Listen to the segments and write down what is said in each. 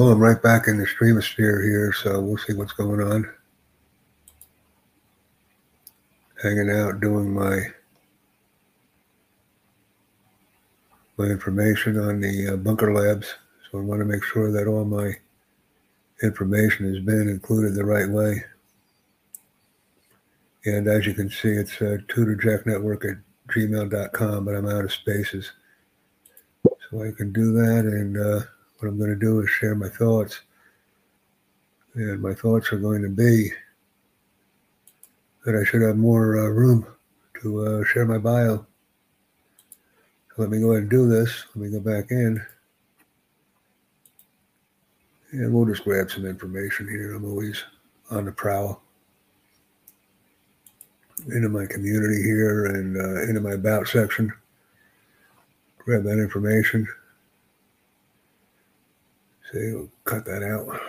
Well, I'm right back in the streamosphere here, so we'll see what's going on. Hanging out, doing my my information on the uh, bunker labs. So I want to make sure that all my information has been included the right way. And as you can see, it's uh, tutorjacknetwork at gmail.com, but I'm out of spaces. So I can do that. And uh, what I'm going to do is share my thoughts. And my thoughts are going to be that I should have more uh, room to uh, share my bio. Let me go ahead and do this. Let me go back in. And we'll just grab some information here. I'm always on the prowl into my community here and uh, into my about section. Grab that information. See, we'll cut that out.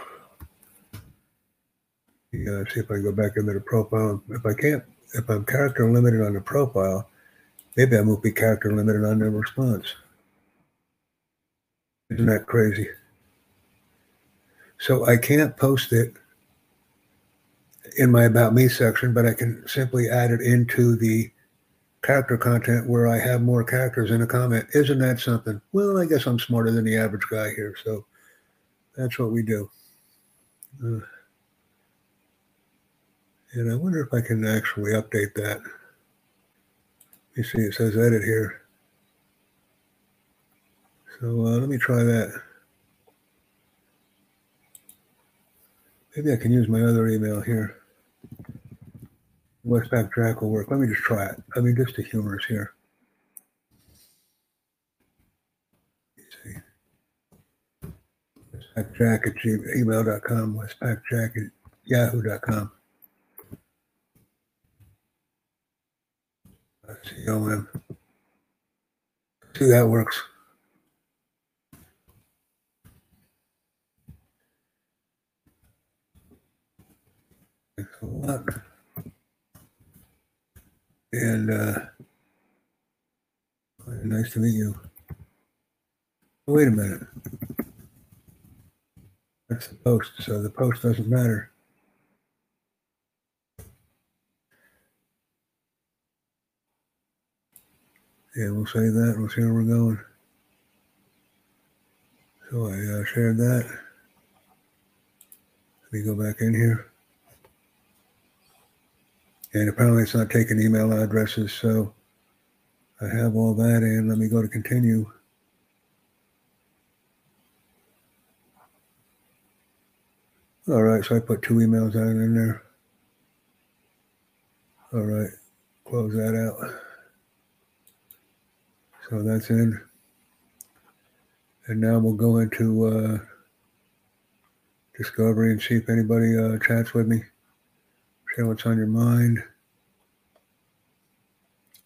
Yeah, see if I can go back into the profile. If I can't, if I'm character limited on the profile, maybe I won't be character limited on the response. Isn't that crazy? So I can't post it in my About Me section, but I can simply add it into the character content where I have more characters in a comment. Isn't that something? Well, I guess I'm smarter than the average guy here. So that's what we do. Uh, and I wonder if I can actually update that. You see, it says edit here. So uh, let me try that. Maybe I can use my other email here. Westpac Jack will work. Let me just try it. I mean, just the humorous here. see. Westpacjack at gmail.com, westpacjack at yahoo.com. C-O-M. See, that works. Thanks a lot. And uh, nice to meet you. Wait a minute. The post, so the post doesn't matter. Yeah, we'll save that. We'll see where we're going. So I uh, shared that. Let me go back in here. And apparently it's not taking email addresses. So I have all that in. Let me go to continue. All right, so I put two emails out in there. All right, close that out. So that's in. And now we'll go into uh, discovery and see if anybody uh, chats with me. Share what's on your mind.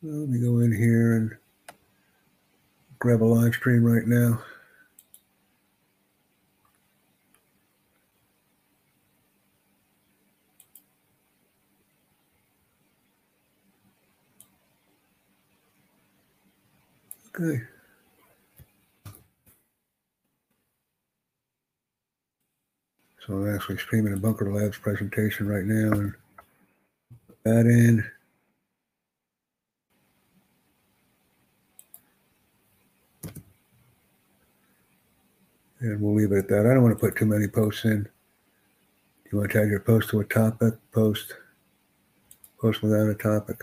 Let me go in here and grab a live stream right now. Okay. So I'm actually streaming a Bunker Labs presentation right now and put that in. And we'll leave it at that. I don't want to put too many posts in. You want to tag your post to a topic, post, post without a topic.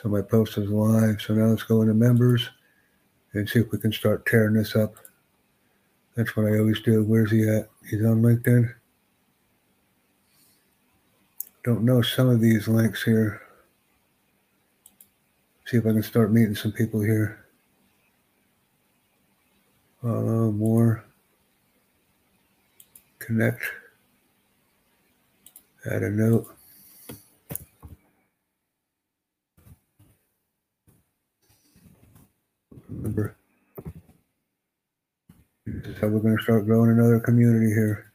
So my post is live. So now let's go into members and see if we can start tearing this up. That's what I always do. Where's he at? He's on LinkedIn. Don't know some of these links here. See if I can start meeting some people here. Follow more. Connect. Add a note. Remember, this is how we're going to start growing another community here.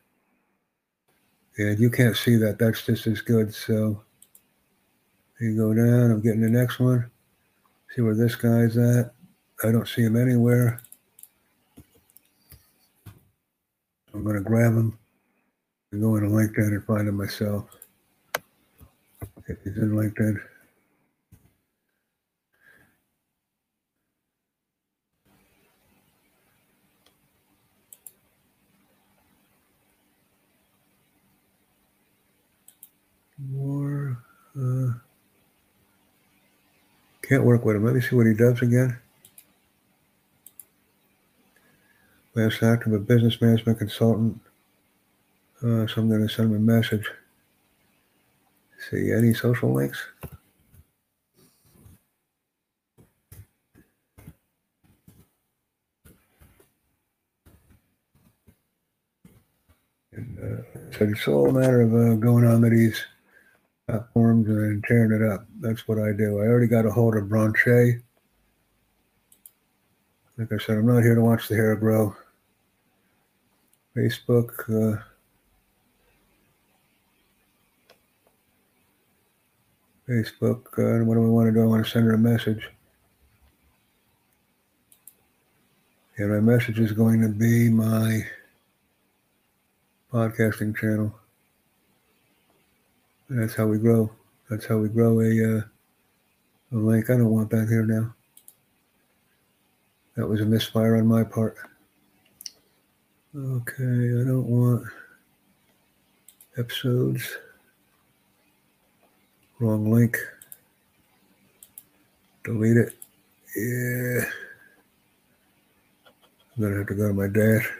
And you can't see that. That's just as good. So you go down. I'm getting the next one. See where this guy's at. I don't see him anywhere. I'm going to grab him and go into LinkedIn and find him myself. If he's in LinkedIn. More. Uh, can't work with him. Let me see what he does again. Last active, a business management consultant. Uh, so I'm going to send him a message. See any social links? And, uh, so it's all a matter of uh, going on to these platforms and tearing it up. That's what I do. I already got a hold of Branche. Like I said, I'm not here to watch the hair grow. Facebook. Uh, Facebook. Uh, what do we want to do? I want to send her a message. And my message is going to be my podcasting channel. That's how we grow. That's how we grow a, uh, a link. I don't want that here now. That was a misfire on my part. Okay, I don't want episodes. Wrong link. Delete it. Yeah. I'm gonna have to go to my dash.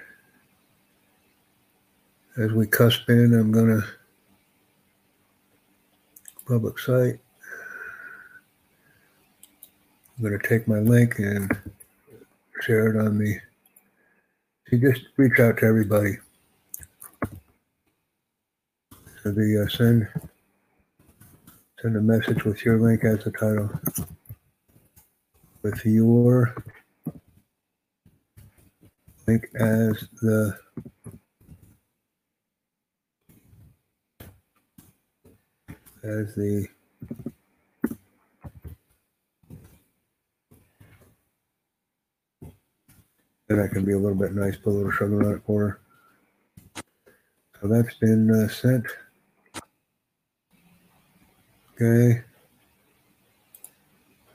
As we cusp in, I'm gonna public site. I'm gonna take my link and share it on the you just reach out to everybody. So the uh, send send a message with your link as the title. With your link as the as the then I can be a little bit nice, put a little sugar on it for her. So that's been uh, sent. Okay.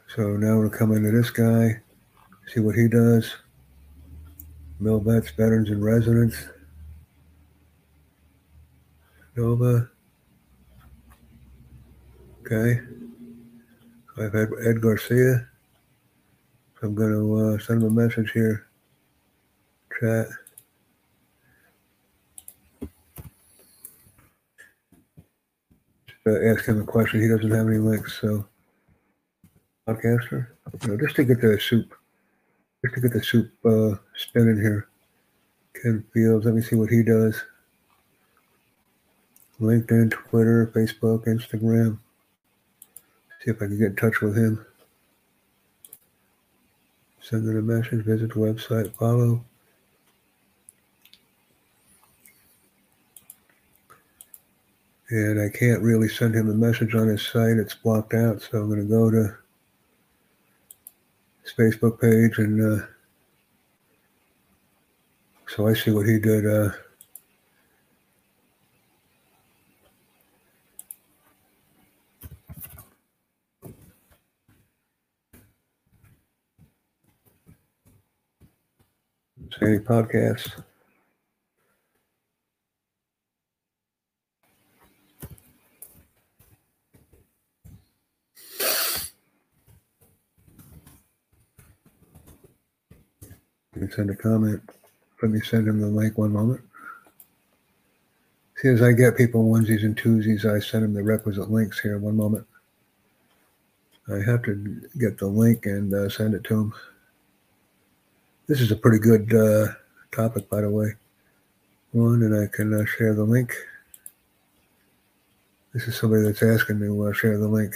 So now we're coming to this guy, see what he does. Mill vets, veterans in residence. Nova. Okay. I've had Ed Garcia. So I'm going to uh, send him a message here. Chat. Uh, ask him a question. He doesn't have any links, so podcaster. Know, just to get the soup, just to get the soup uh, spinning here. Ken Fields. Let me see what he does. LinkedIn, Twitter, Facebook, Instagram. See if I can get in touch with him. Send him a message, visit the website, follow. and I can't really send him a message on his site. It's blocked out, so I'm going to go to his Facebook page and uh, so I see what he did. Uh, any podcasts. You can send a comment. Let me send him the link one moment. See, as I get people onesies and twosies, I send them the requisite links here. One moment. I have to get the link and uh, send it to them. This is a pretty good uh, topic, by the way. One, and I can uh, share the link. This is somebody that's asking me to uh, share the link.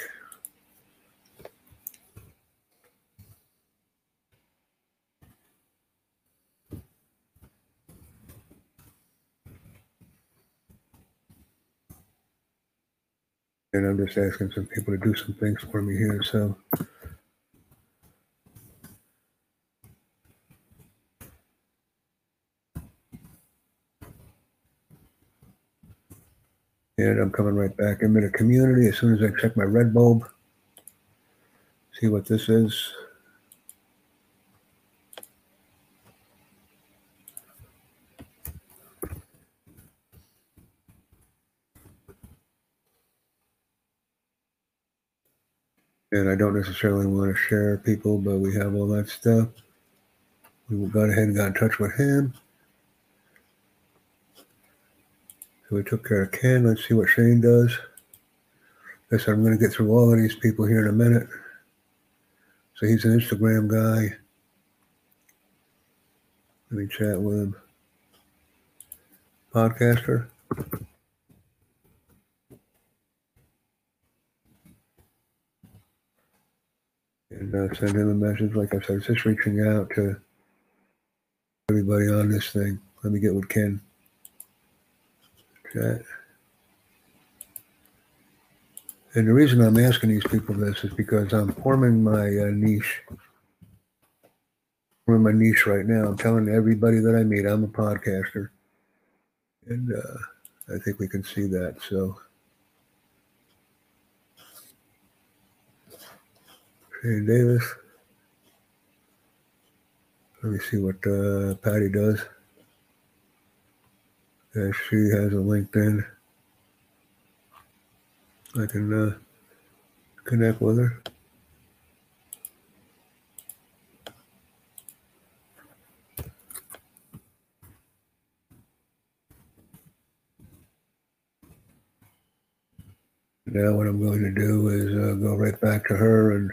And I'm just asking some people to do some things for me here. So And I'm coming right back into the community as soon as I check my red bulb. See what this is. And I don't necessarily want to share people, but we have all that stuff. We got ahead and got in touch with him. So we took care of Ken. Let's see what Shane does. I said I'm going to get through all of these people here in a minute. So he's an Instagram guy. Let me chat with him. Podcaster. And uh, send him a message. Like I said, just reaching out to everybody on this thing. Let me get with Ken. Chat. And the reason I'm asking these people this is because I'm forming my uh, niche. Forming my niche right now. I'm telling everybody that I meet I'm a podcaster, and uh, I think we can see that. So, Shane Davis. Let me see what uh, Patty does. Yeah, she has a LinkedIn. I can uh, connect with her. Now what I'm going to do is uh, go right back to her and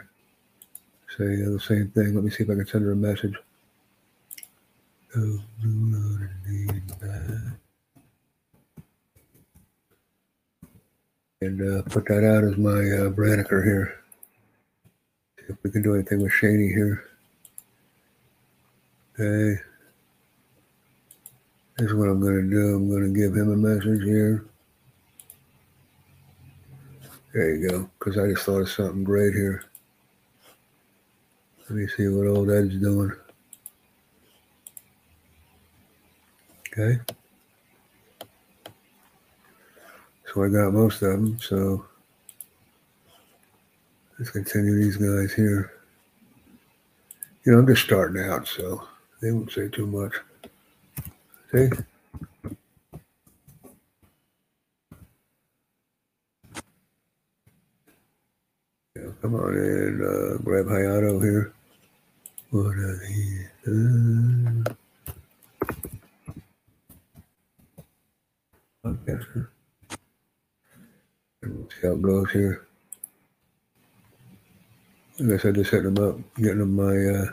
say uh, the same thing. Let me see if I can send her a message. Oh, and uh, put that out as my uh, here. See if we can do anything with Shaney here. Okay. This is what I'm going to do. I'm going to give him a message here. There you go. Because I just thought of something great here. Let me see what old Ed's doing. Okay. So I got most of them. So let's continue these guys here. You know, I'm just starting out, so they won't say too much. See? Yeah, come on in, uh, grab Hayato here. What are these? Uh, podcaster. And we'll see how it goes here. I guess I just setting them up, getting them my uh,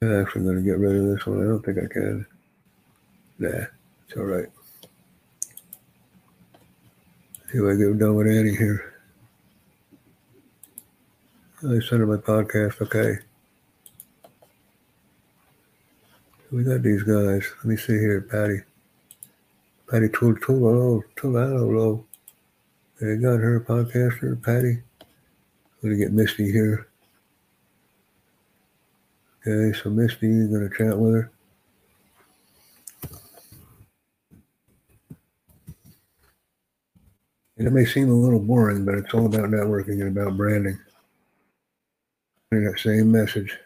I'm actually going to get rid of this one. I don't think I can. Nah, it's all right. See if I get done with Annie here. I sent her my podcast. Okay. We got these guys. Let me see here, Patty. Patty Tulalo, Tulalo. They got her podcaster, Patty. Gonna get Misty here. Okay, so Misty, gonna chat with her. And it may seem a little boring, but it's all about networking and about branding. And that same message.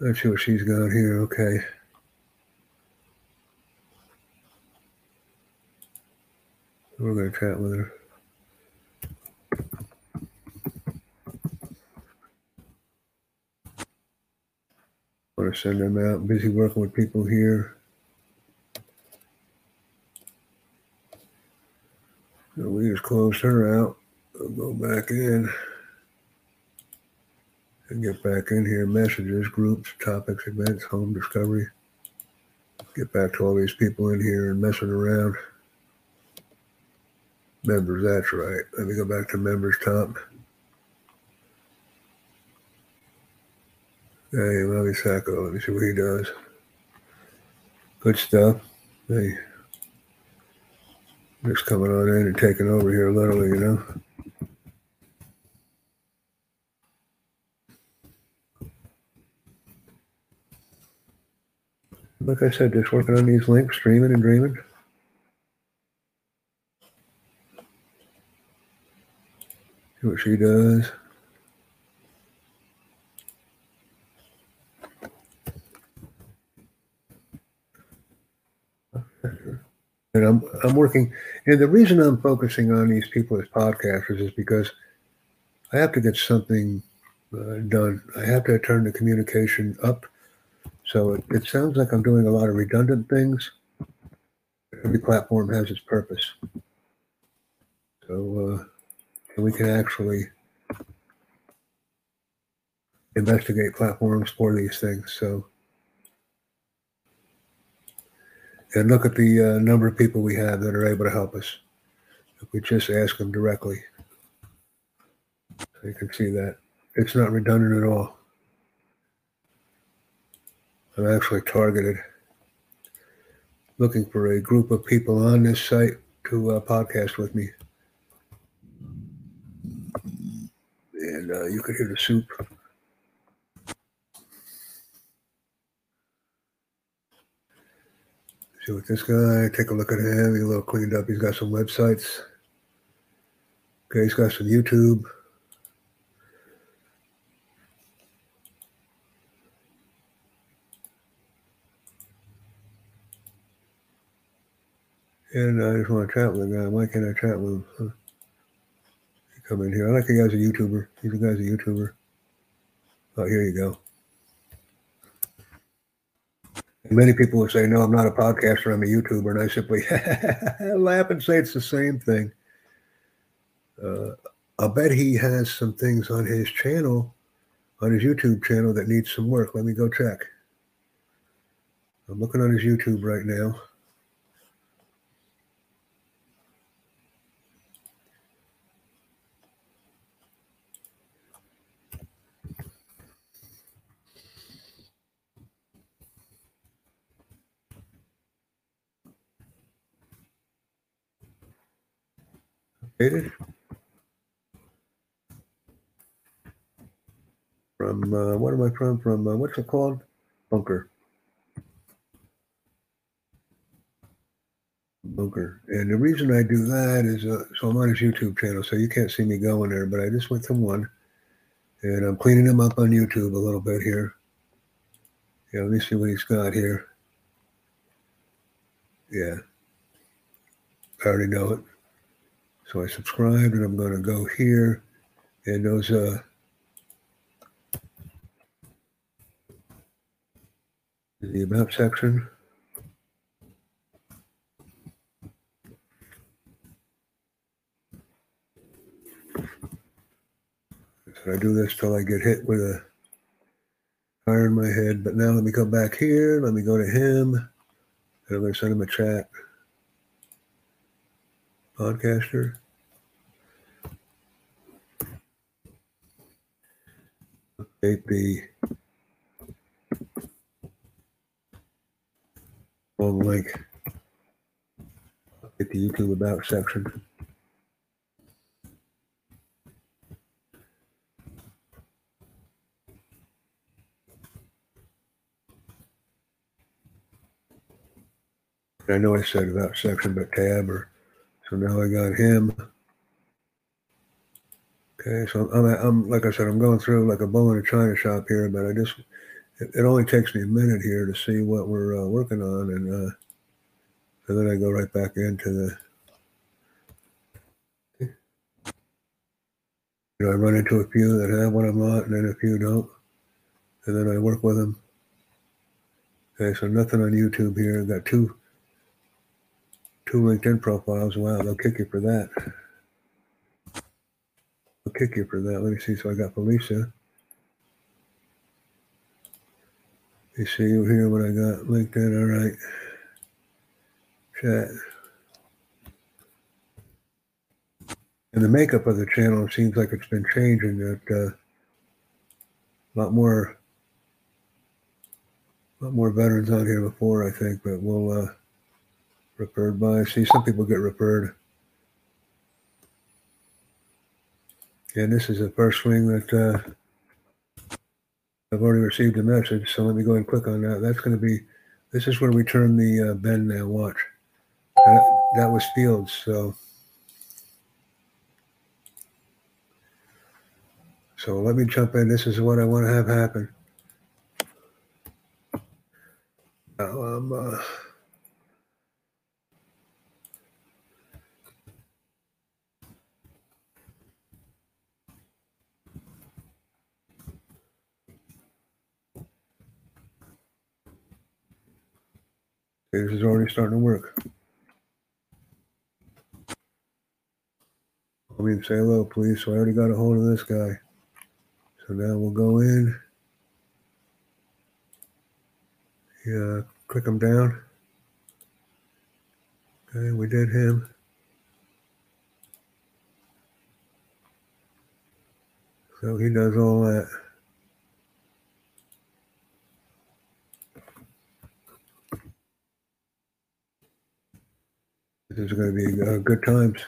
Let's see what she's got here. Okay. We're going to chat with her. Want to send them out. Busy working with people here. So we just closed her out. We'll go back in and get back in here. Messages, groups, topics, events, home discovery. Get back to all these people in here and messing around. Members, that's right. Let me go back to members, Tom. Hey, Mommy Sacco, let me see what he does. Good stuff. Hey, just coming on in and taking over here, literally, you know. Like I said, just working on these links, streaming and dreaming. See what she does. And I'm I'm working, and the reason I'm focusing on these people as podcasters is because I have to get something uh, done. I have to turn the communication up. So it, it sounds like I'm doing a lot of redundant things. Every platform has its purpose. So uh, we can actually investigate platforms for these things. So and look at the uh, number of people we have that are able to help us. If we just ask them directly, so you can see that it's not redundant at all. I'm actually targeted, looking for a group of people on this site to uh, podcast with me. And uh, you could hear the soup. See what this guy, take a look at him. He's a little cleaned up. He's got some websites. Okay, he's got some YouTube. And I just want to chat with the guy. Why can't I chat with him? Huh? Come in here. I like the guy's a YouTuber. He's a guy's a YouTuber. Oh, here you go. Many people would say, no, I'm not a podcaster, I'm a YouTuber. And I simply laugh and say it's the same thing. Uh, I'll bet he has some things on his channel, on his YouTube channel that needs some work. Let me go check. I'm looking on his YouTube right now. From uh, what am I from? From uh, what's it called? Bunker. Bunker. And the reason I do that is uh, so I'm on his YouTube channel, so you can't see me going there, but I just went to one and I'm cleaning him up on YouTube a little bit here. Yeah, let me see what he's got here. Yeah. I already know it. So I subscribed and I'm going to go here and those uh, the about section. So I do this till I get hit with a fire in my head. But now let me come back here. Let me go to him. And I'm going to send him a chat. Podcaster. update the wrong link. Update the YouTube about section. I know I said about section, but tab or so now I got him. Okay, so I'm, I'm like I said, I'm going through like a bull in a china shop here, but I just it, it only takes me a minute here to see what we're uh, working on, and uh, then I go right back into the. You know, I run into a few that have what I want, and then a few don't, and then I work with them. Okay, so nothing on YouTube here. I've got two two LinkedIn profiles. Wow, they'll kick you for that. They'll kick you for that. Let me see. So I got Felicia. You see here what I got LinkedIn. All right. Chat. And the makeup of the channel seems like it's been changing. That uh, a lot more, a lot more veterans on here before, I think. But we'll uh, referred by. See, some people get referred. And this is the first swing that uh, I've already received a message. So let me go and click on that. That's going to be This is where we turn the uh, bend now. Watch. That, that was Fields. So. So let me jump in. This is what I want to have happen. Now, um, uh, this is already starting to work. I mean, say hello, please. So I already got a hold of this guy. So now we'll go in. Yeah, click him down. Okay, we did him. So he does all that. This is going to be uh, good times.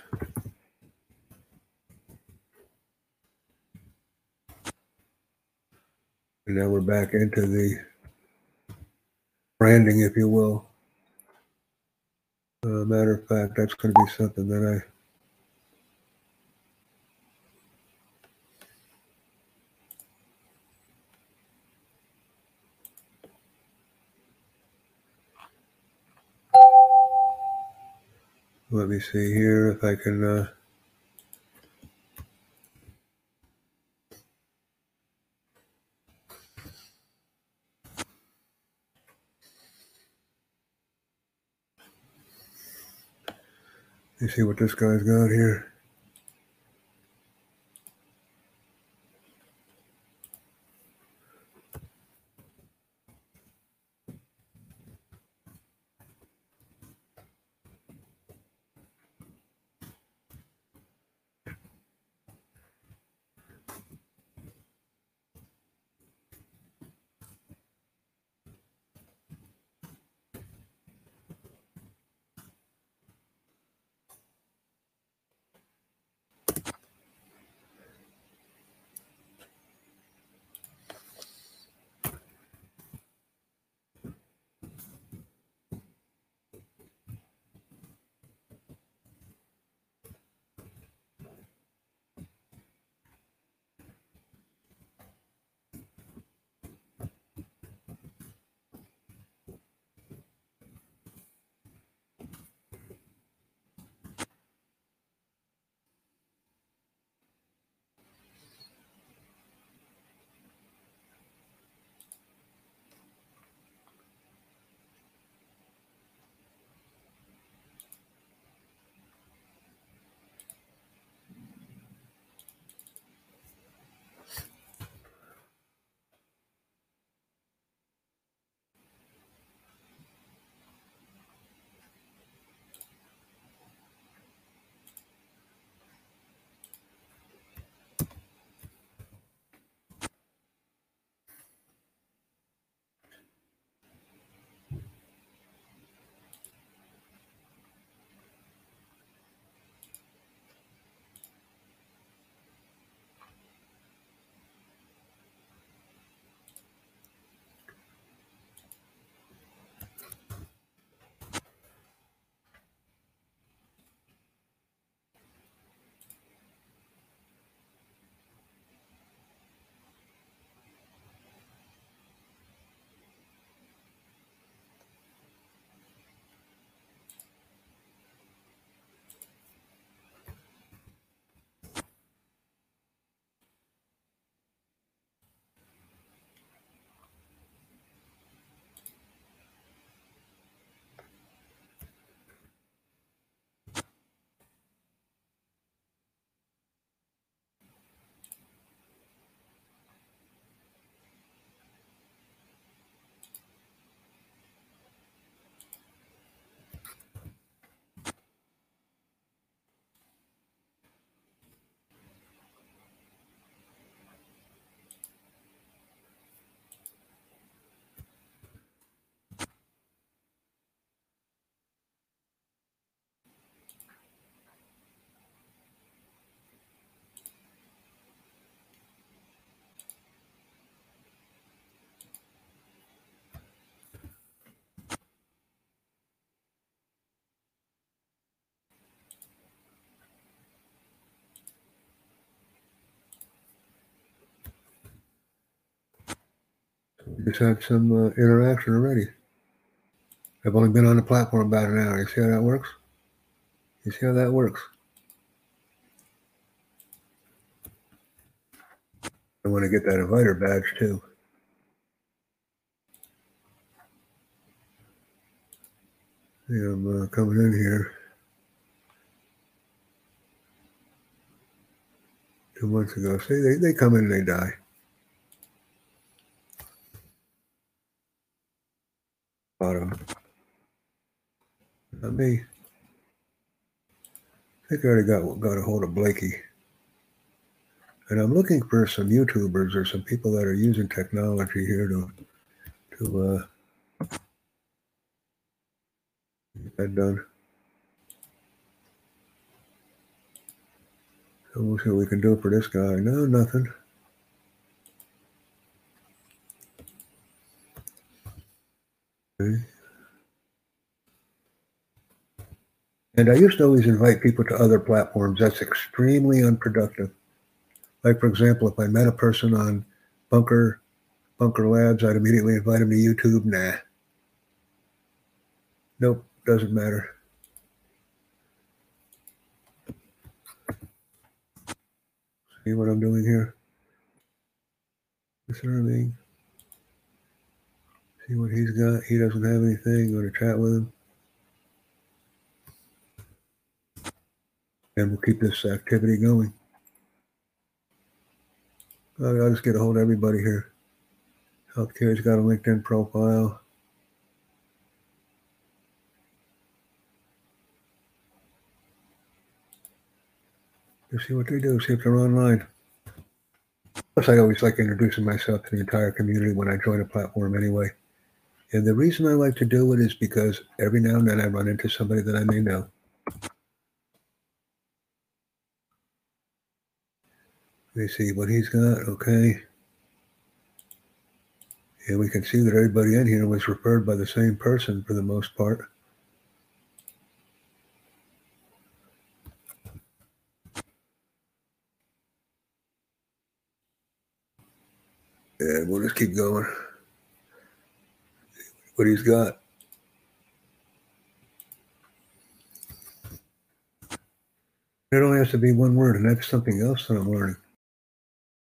And now we're back into the branding, if you will. Uh, matter of fact, that's going to be something that I let me see here if I can uh, You see what this guy's got here? Just had some uh, interaction already. I've only been on the platform about an hour. You see how that works? You see how that works? I want to get that inviter badge too. I'm uh, coming in here. Two months ago. See, they, they come in and they die. Not me. I think I already got got a hold of Blakey. And I'm looking for some YouTubers or some people that are using technology here to to uh, get that done. So we'll see what we can do for this guy. No, nothing. And I used to always invite people to other platforms. That's extremely unproductive. Like, for example, if I met a person on Bunker Bunker Labs, I'd immediately invite them to YouTube. Nah. Nope, doesn't matter. See what I'm doing here? Discerning. See what he's got. He doesn't have anything. Go to chat with him. And we'll keep this activity going. I'll just get a hold of everybody here. Healthcare's got a LinkedIn profile. Just see what they do, see if they're online. Plus, I always like introducing myself to the entire community when I join a platform anyway. And the reason I like to do it is because every now and then I run into somebody that I may know. Let me see what he's got. Okay. And we can see that everybody in here was referred by the same person for the most part. And we'll just keep going. What he's got. It only has to be one word, and that's something else that I'm learning.